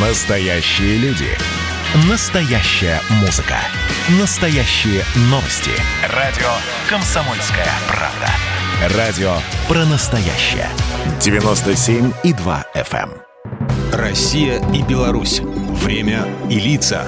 Настоящие люди. Настоящая музыка. Настоящие новости. Радио «Комсомольская правда». Радио про настоящее. 97,2 FM. эм. Россия и Беларусь. Время и лица.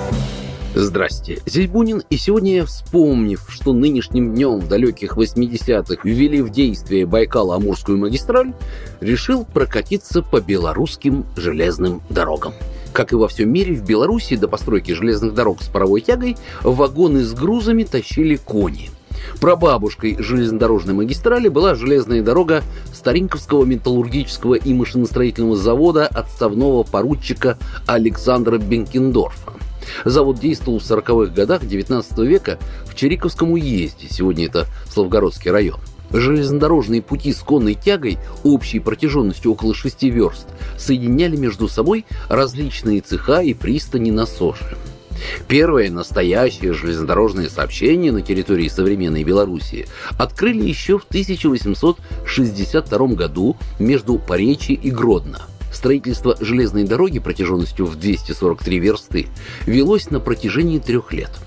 Здрасте, здесь Бунин, и сегодня я, вспомнив, что нынешним днем в далеких 80-х ввели в действие Байкало-Амурскую магистраль, решил прокатиться по белорусским железным дорогам. Как и во всем мире, в Беларуси до постройки железных дорог с паровой тягой вагоны с грузами тащили кони. Прабабушкой железнодорожной магистрали была железная дорога Старинковского металлургического и машиностроительного завода отставного поручика Александра Бенкендорфа. Завод действовал в 40-х годах 19 века в Чириковском уезде, сегодня это Славгородский район. Железнодорожные пути с конной тягой общей протяженностью около 6 верст соединяли между собой различные цеха и пристани на Соше. Первое настоящее железнодорожное сообщение на территории современной Белоруссии открыли еще в 1862 году между Поречи и Гродно. Строительство железной дороги протяженностью в 243 версты велось на протяжении трех лет –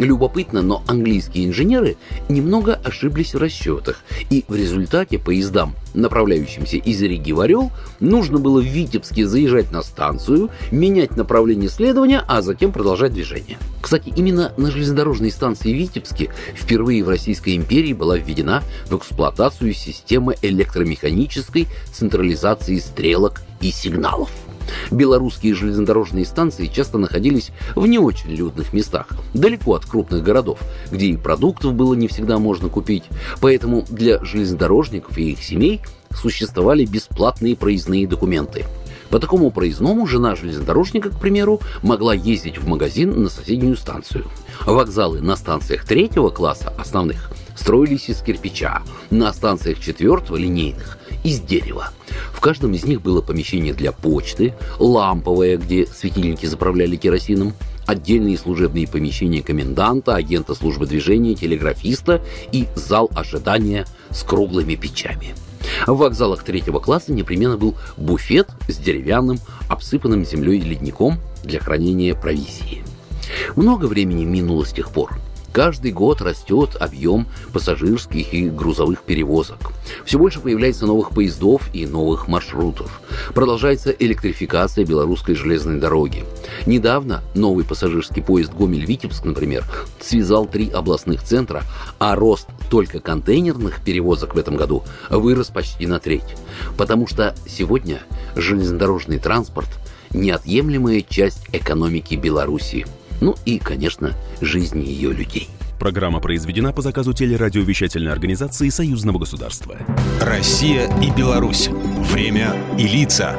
Любопытно, но английские инженеры немного ошиблись в расчетах, и в результате поездам, направляющимся из Риги в Орел, нужно было в Витебске заезжать на станцию, менять направление следования, а затем продолжать движение. Кстати, именно на железнодорожной станции Витебске впервые в Российской империи была введена в эксплуатацию система электромеханической централизации стрелок и сигналов. Белорусские железнодорожные станции часто находились в не очень людных местах, далеко от крупных городов, где и продуктов было не всегда можно купить. Поэтому для железнодорожников и их семей существовали бесплатные проездные документы. По такому проездному жена железнодорожника, к примеру, могла ездить в магазин на соседнюю станцию. Вокзалы на станциях третьего класса основных строились из кирпича, на станциях четвертого линейных из дерева. В каждом из них было помещение для почты, ламповое, где светильники заправляли керосином, отдельные служебные помещения коменданта, агента службы движения, телеграфиста и зал ожидания с круглыми печами. В вокзалах третьего класса непременно был буфет с деревянным, обсыпанным землей ледником для хранения провизии. Много времени минуло с тех пор – Каждый год растет объем пассажирских и грузовых перевозок. Все больше появляется новых поездов и новых маршрутов. Продолжается электрификация белорусской железной дороги. Недавно новый пассажирский поезд Гомель-Витебск, например, связал три областных центра, а рост только контейнерных перевозок в этом году вырос почти на треть. Потому что сегодня железнодорожный транспорт – неотъемлемая часть экономики Беларуси – ну и, конечно, жизни ее людей. Программа произведена по заказу телерадиовещательной организации Союзного государства. Россия и Беларусь. Время и лица.